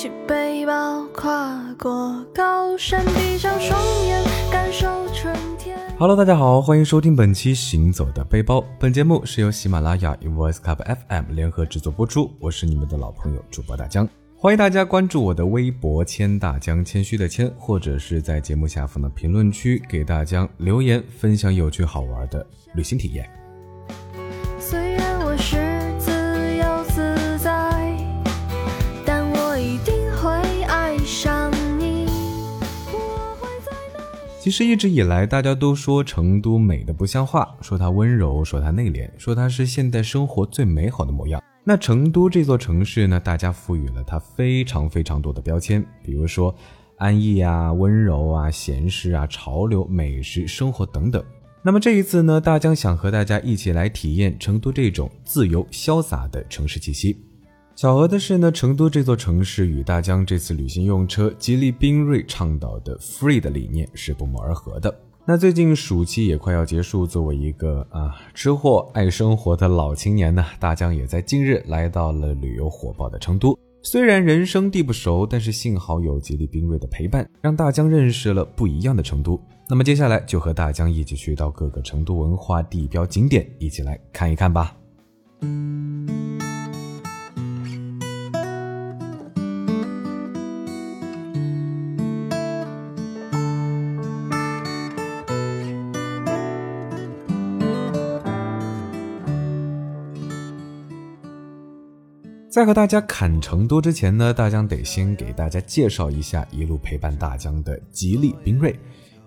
起背包，跨过高山，闭上双眼，感受春天。Hello，大家好，欢迎收听本期《行走的背包》。本节目是由喜马拉雅与 Voice Club FM 联合制作播出。我是你们的老朋友主播大江，欢迎大家关注我的微博“谦大江”，谦虚的谦，或者是在节目下方的评论区给大江留言，分享有趣好玩的旅行体验。其实一直以来，大家都说成都美的不像话，说它温柔，说它内敛，说它是现代生活最美好的模样。那成都这座城市呢，大家赋予了它非常非常多的标签，比如说安逸啊、温柔啊、闲适啊、潮流、美食、生活等等。那么这一次呢，大江想和大家一起来体验成都这种自由潇洒的城市气息。巧合的是呢，成都这座城市与大江这次旅行用车吉利缤瑞倡导的 “free” 的理念是不谋而合的。那最近暑期也快要结束，作为一个啊吃货爱生活的老青年呢，大江也在近日来到了旅游火爆的成都。虽然人生地不熟，但是幸好有吉利缤瑞的陪伴，让大江认识了不一样的成都。那么接下来就和大江一起去到各个成都文化地标景点，一起来看一看吧。在和大家侃成都之前呢，大疆得先给大家介绍一下一路陪伴大疆的吉利缤瑞，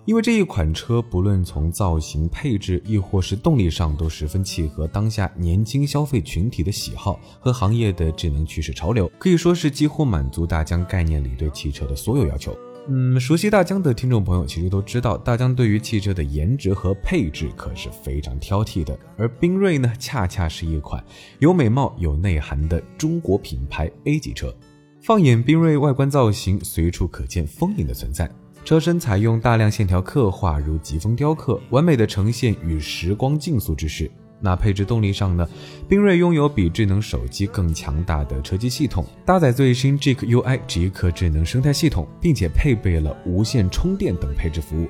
因为这一款车不论从造型、配置，亦或是动力上，都十分契合当下年轻消费群体的喜好和行业的智能趋势潮流，可以说是几乎满足大疆概念里对汽车的所有要求。嗯，熟悉大江的听众朋友其实都知道，大江对于汽车的颜值和配置可是非常挑剔的。而缤瑞呢，恰恰是一款有美貌、有内涵的中国品牌 A 级车。放眼缤瑞外观造型，随处可见丰盈的存在。车身采用大量线条刻画，如疾风雕刻，完美的呈现与时光竞速之势。那配置动力上呢？缤瑞拥有比智能手机更强大的车机系统，搭载最新 GIC UI 极客智能生态系统，并且配备了无线充电等配置服务。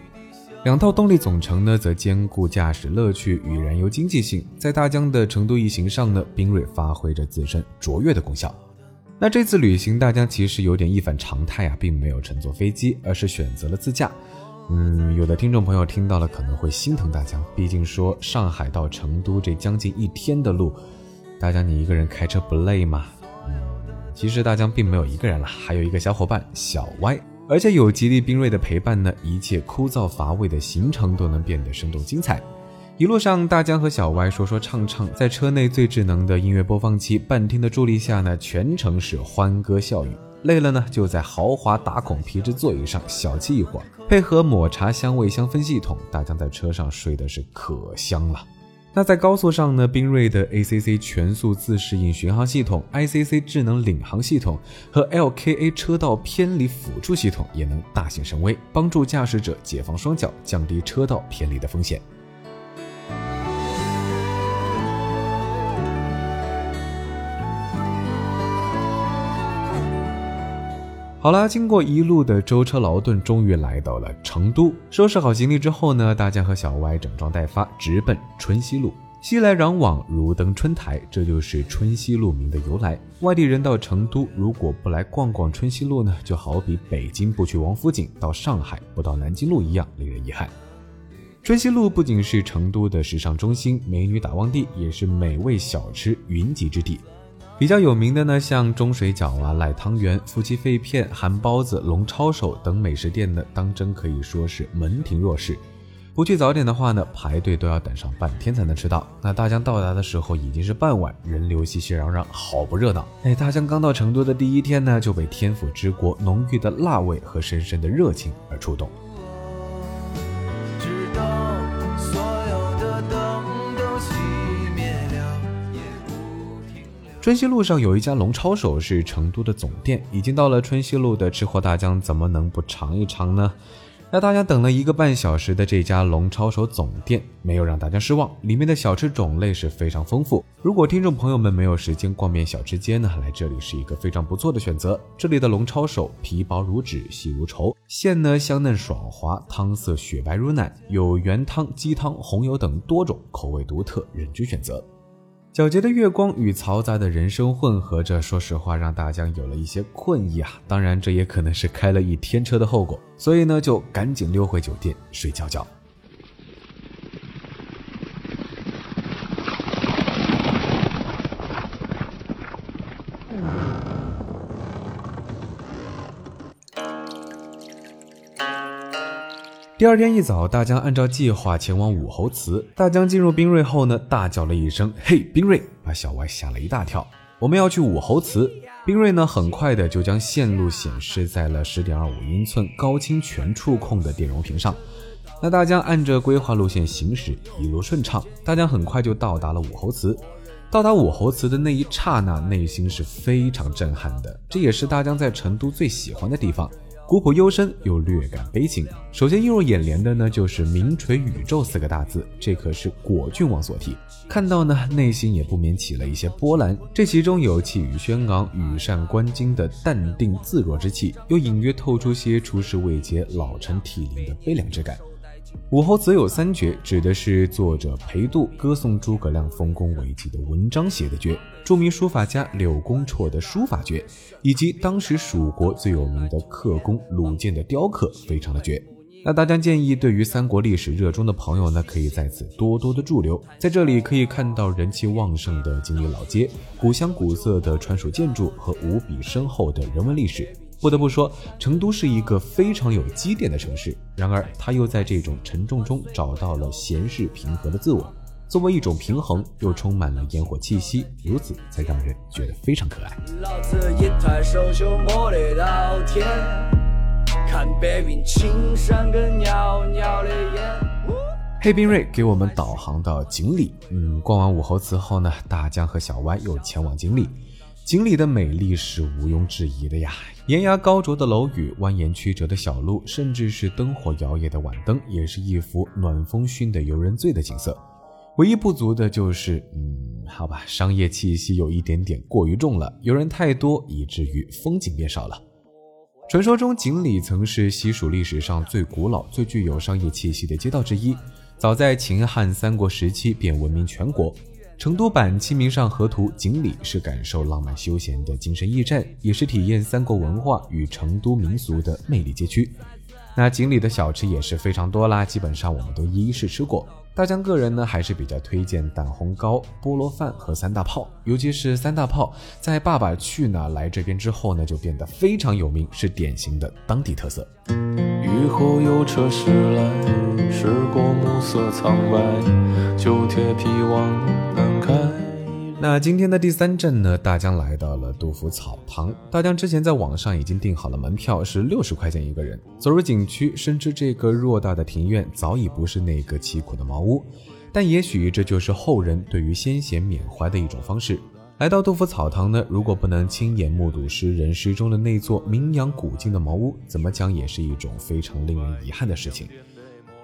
两套动力总成呢，则兼顾驾驶乐趣与燃油经济性。在大疆的成都一行上呢，缤瑞发挥着自身卓越的功效。那这次旅行，大疆其实有点一反常态啊，并没有乘坐飞机，而是选择了自驾。嗯，有的听众朋友听到了可能会心疼大江，毕竟说上海到成都这将近一天的路，大江你一个人开车不累吗？嗯，其实大江并没有一个人了，还有一个小伙伴小歪，而且有吉利缤瑞的陪伴呢，一切枯燥乏味的行程都能变得生动精彩。一路上，大江和小歪说说唱唱，在车内最智能的音乐播放器半天的助力下呢，全程是欢歌笑语。累了呢，就在豪华打孔皮质座椅上小憩一会儿，配合抹茶香味香氛系统，大江在车上睡的是可香了。那在高速上呢，缤瑞的 ACC 全速自适应巡航系统、ICC 智能领航系统和 LKA 车道偏离辅助系统也能大显神威，帮助驾驶者解放双脚，降低车道偏离的风险。好啦，经过一路的舟车劳顿，终于来到了成都。收拾好行李之后呢，大家和小歪整装待发，直奔春熙路。熙来攘往，如登春台，这就是春熙路名的由来。外地人到成都，如果不来逛逛春熙路呢，就好比北京不去王府井，到上海不到南京路一样，令人遗憾。春熙路不仅是成都的时尚中心、美女打望地，也是美味小吃云集之地。比较有名的呢，像钟水饺啊、赖汤圆、夫妻肺片、韩包子、龙抄手等美食店呢，当真可以说是门庭若市。不去早点的话呢，排队都要等上半天才能吃到。那大江到达的时候已经是傍晚，人流熙熙攘攘，好不热闹。哎，大江刚到成都的第一天呢，就被天府之国浓郁的辣味和深深的热情而触动。春熙路上有一家龙抄手是成都的总店，已经到了春熙路的吃货大江怎么能不尝一尝呢？让大家等了一个半小时的这家龙抄手总店没有让大家失望，里面的小吃种类是非常丰富。如果听众朋友们没有时间逛遍小吃街呢，来这里是一个非常不错的选择。这里的龙抄手皮薄如纸，细如绸，馅呢香嫩爽滑，汤色雪白如奶，有原汤、鸡汤、红油等多种口味独特，任君选择。皎洁的月光与嘈杂的人声混合着，说实话让大江有了一些困意啊。当然，这也可能是开了一天车的后果，所以呢，就赶紧溜回酒店睡觉觉。第二天一早，大江按照计划前往武侯祠。大江进入冰锐后呢，大叫了一声：“嘿，冰锐！”把小歪吓了一大跳。我们要去武侯祠。冰锐呢，很快的就将线路显示在了十点二五英寸高清全触控的电容屏上。那大江按着规划路线行驶，一路顺畅。大江很快就到达了武侯祠。到达武侯祠的那一刹那，内心是非常震撼的。这也是大江在成都最喜欢的地方。古朴幽深又略感悲情。首先映入眼帘的呢，就是“名垂宇宙”四个大字，这可是果郡王所题。看到呢，内心也不免起了一些波澜。这其中有气宇轩昂、羽扇纶巾的淡定自若之气，又隐约透出些出世未捷、老成体零的悲凉之感。武侯祠有三绝，指的是作者裴度歌颂诸葛亮丰功伟绩的文章写的绝，著名书法家柳公绰的书法绝，以及当时蜀国最有名的刻工鲁建的雕刻，非常的绝。那大家建议，对于三国历史热衷的朋友呢，可以在此多多的驻留，在这里可以看到人气旺盛的锦里老街，古香古色的川蜀建筑和无比深厚的人文历史。不得不说，成都是一个非常有积淀的城市。然而，他又在这种沉重中找到了闲适平和的自我，作为一种平衡，又充满了烟火气息，如此才让人觉得非常可爱。老子一抬手就摸得到天，看白云青山跟袅袅的烟。黑冰瑞给我们导航到锦里，嗯，逛完武侯祠后呢，大江和小歪又前往锦里。锦里的美丽是毋庸置疑的呀，岩崖高卓的楼宇，蜿蜒曲折的小路，甚至是灯火摇曳的晚灯，也是一幅暖风熏得游人醉的景色。唯一不足的就是，嗯，好吧，商业气息有一点点过于重了，游人太多，以至于风景变少了。传说中，锦里曾是西蜀历史上最古老、最具有商业气息的街道之一，早在秦汉三国时期便闻名全国。成都版《清明上河图》锦里是感受浪漫休闲的精神驿站，也是体验三国文化与成都民俗的魅力街区。那锦里的小吃也是非常多啦，基本上我们都一一试吃过。大江个人呢还是比较推荐蛋红糕、菠萝饭和三大炮，尤其是三大炮，在爸爸去哪来这边之后呢，就变得非常有名，是典型的当地特色。雨后有车驶来，驶过暮色苍白，旧铁皮往那今天的第三站呢，大江来到了杜甫草堂。大江之前在网上已经订好了门票，是六十块钱一个人。走入景区，深知这个偌大的庭院早已不是那个凄苦的茅屋，但也许这就是后人对于先贤缅怀的一种方式。来到杜甫草堂呢，如果不能亲眼目睹诗人诗中的那座名扬古今的茅屋，怎么讲也是一种非常令人遗憾的事情。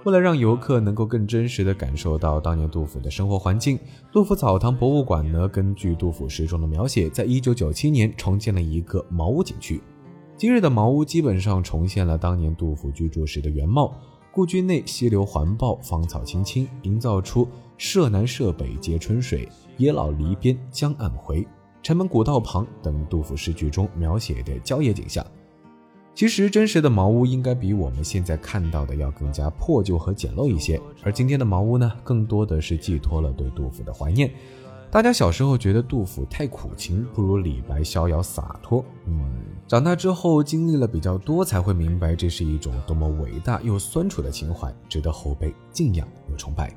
为了让游客能够更真实地感受到当年杜甫的生活环境，杜甫草堂博物馆呢，根据杜甫诗中的描写，在一九九七年重建了一个茅屋景区。今日的茅屋基本上重现了当年杜甫居住时的原貌。故居内溪流环抱，芳草青青，营造出“舍南舍北皆春水，野老篱边江岸回，城门古道旁”等杜甫诗句中描写的郊野景象。其实真实的茅屋应该比我们现在看到的要更加破旧和简陋一些，而今天的茅屋呢，更多的是寄托了对杜甫的怀念。大家小时候觉得杜甫太苦情，不如李白逍遥洒脱。嗯，长大之后经历了比较多，才会明白这是一种多么伟大又酸楚的情怀，值得后辈敬仰又崇拜。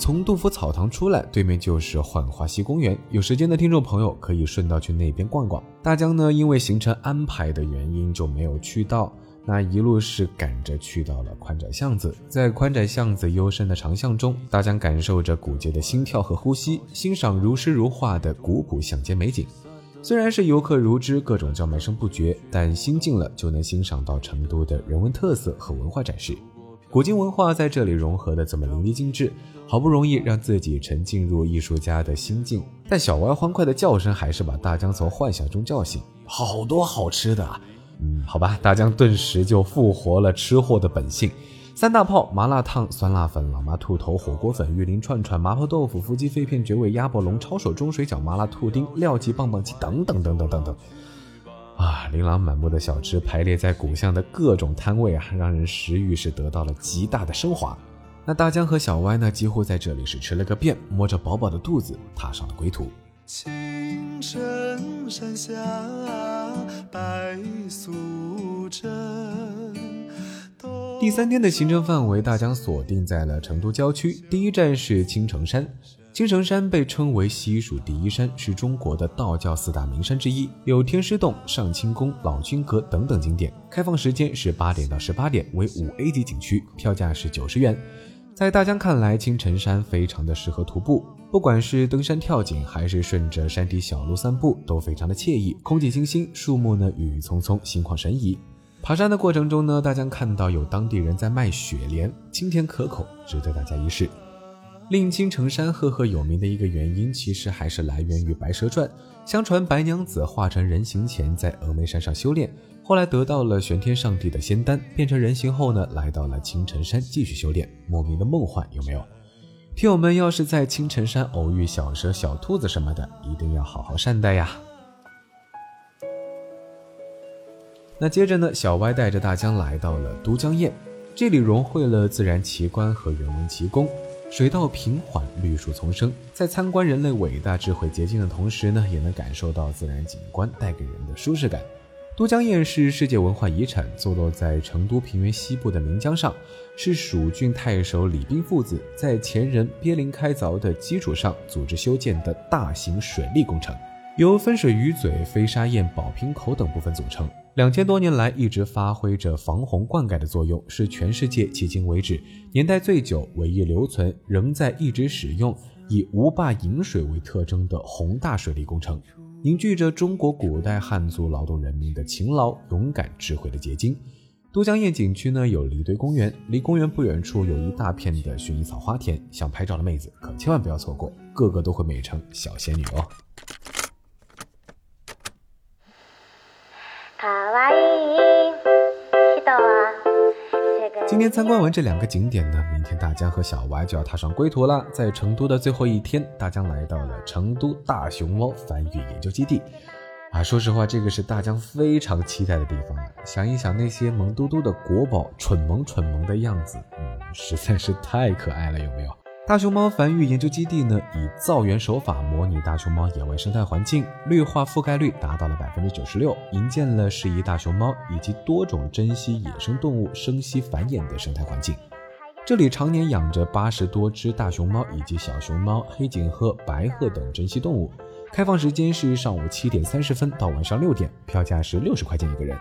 从杜甫草堂出来，对面就是浣花溪公园。有时间的听众朋友可以顺道去那边逛逛。大江呢，因为行程安排的原因就没有去到，那一路是赶着去到了宽窄巷子。在宽窄巷子幽深的长巷中，大江感受着古街的心跳和呼吸，欣赏如诗如画的古朴巷街美景。虽然是游客如织，各种叫卖声不绝，但心静了就能欣赏到成都的人文特色和文化展示。古今文化在这里融合的这么淋漓尽致，好不容易让自己沉浸入艺术家的心境，但小歪欢快的叫声还是把大江从幻想中叫醒。好多好吃的，嗯，好吧，大江顿时就复活了吃货的本性。三大炮、麻辣烫、酸辣粉、老妈兔头、火锅粉、玉林串串、麻婆豆腐、夫妻肺片、绝味鸭脖龙、抄手中水饺、麻辣兔丁、廖记棒棒鸡等等等等等等。啊，琳琅满目的小吃排列在古巷的各种摊位啊，让人食欲是得到了极大的升华。那大江和小歪呢，几乎在这里是吃了个遍，摸着饱饱的肚子踏上了归途。青城山下白素贞。第三天的行程范围，大江锁定在了成都郊区，第一站是青城山。青城山被称为西蜀第一山，是中国的道教四大名山之一，有天师洞、上清宫、老君阁等等景点。开放时间是八点到十八点，为五 A 级景区，票价是九十元。在大江看来，青城山非常的适合徒步，不管是登山跳景，还是顺着山底小路散步，都非常的惬意，空气清新，树木呢郁郁葱葱，心旷神怡。爬山的过程中呢，大江看到有当地人在卖雪莲，清甜可口，值得大家一试。令青城山赫赫有名的一个原因，其实还是来源于《白蛇传》。相传白娘子化成人形前在峨眉山上修炼，后来得到了玄天上帝的仙丹，变成人形后呢，来到了青城山继续修炼。莫名的梦幻有没有？听友们要是在青城山偶遇小蛇、小兔子什么的，一定要好好善待呀。那接着呢，小歪带着大江来到了都江堰，这里融汇了自然奇观和人文奇功。水道平缓，绿树丛生，在参观人类伟大智慧结晶的同时呢，也能感受到自然景观带给人的舒适感。都江堰是世界文化遗产，坐落在成都平原西部的岷江上，是蜀郡太守李冰父子在前人鳖灵开凿的基础上组织修建的大型水利工程。由分水鱼嘴、飞沙堰、宝瓶口等部分组成，两千多年来一直发挥着防洪灌溉的作用，是全世界迄今为止年代最久、唯一留存、仍在一直使用、以无坝引水为特征的宏大水利工程，凝聚着中国古代汉族劳动人民的勤劳、勇敢、智慧的结晶。都江堰景区呢有离堆公园，离公园不远处有一大片的薰衣草花田，想拍照的妹子可千万不要错过，个个都会美成小仙女哦。今天参观完这两个景点呢，明天大江和小歪就要踏上归途了。在成都的最后一天，大江来到了成都大熊猫繁育研究基地。啊，说实话，这个是大江非常期待的地方啊。想一想那些萌嘟嘟的国宝，蠢萌蠢萌的样子，嗯，实在是太可爱了，有没有？大熊猫繁育研究基地呢，以造园手法模拟大熊猫野外生态环境，绿化覆盖率达到了百分之九十六，营建了适宜大熊猫以及多种珍稀野生动物生息繁衍的生态环境。这里常年养着八十多只大熊猫以及小熊猫、黑颈鹤、白鹤等珍稀动物。开放时间是上午七点三十分到晚上六点，票价是六十块钱一个人。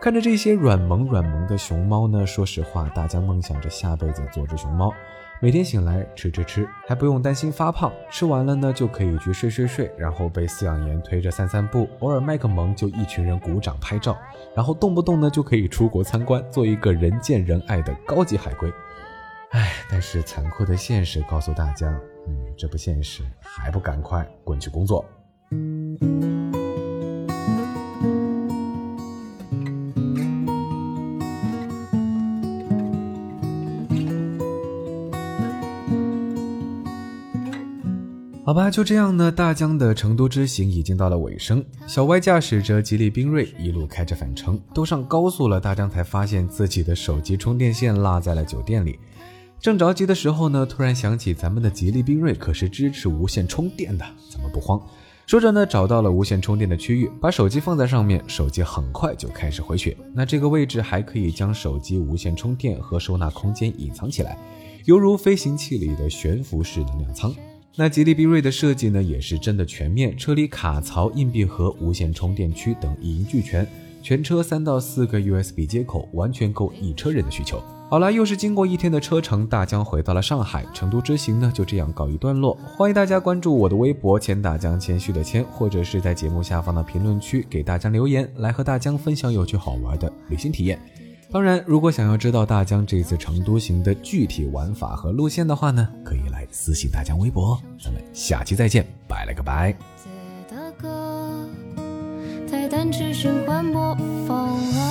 看着这些软萌软萌的熊猫呢，说实话，大家梦想着下辈子做只熊猫。每天醒来吃吃吃，还不用担心发胖。吃完了呢，就可以去睡睡睡，然后被饲养员推着散散步，偶尔卖个萌，就一群人鼓掌拍照，然后动不动呢就可以出国参观，做一个人见人爱的高级海龟。唉，但是残酷的现实告诉大家，嗯，这不现实，还不赶快滚去工作。吧，就这样呢。大江的成都之行已经到了尾声，小歪驾驶着吉利缤瑞一路开着返程，都上高速了，大江才发现自己的手机充电线落在了酒店里。正着急的时候呢，突然想起咱们的吉利缤瑞可是支持无线充电的，怎么不慌？说着呢，找到了无线充电的区域，把手机放在上面，手机很快就开始回血。那这个位置还可以将手机无线充电和收纳空间隐藏起来，犹如飞行器里的悬浮式能量舱。那吉利缤瑞的设计呢，也是真的全面，车里卡槽、硬币盒、无线充电区等一应俱全，全车三到四个 USB 接口，完全够一车人的需求。好了，又是经过一天的车程，大江回到了上海，成都之行呢就这样告一段落。欢迎大家关注我的微博“钱大江”，谦虚的谦，或者是在节目下方的评论区给大江留言，来和大江分享有趣好玩的旅行体验。当然，如果想要知道大江这次成都行的具体玩法和路线的话呢，可以来私信大江微博。咱们下期再见，拜了个拜。的歌在单纯循环播放。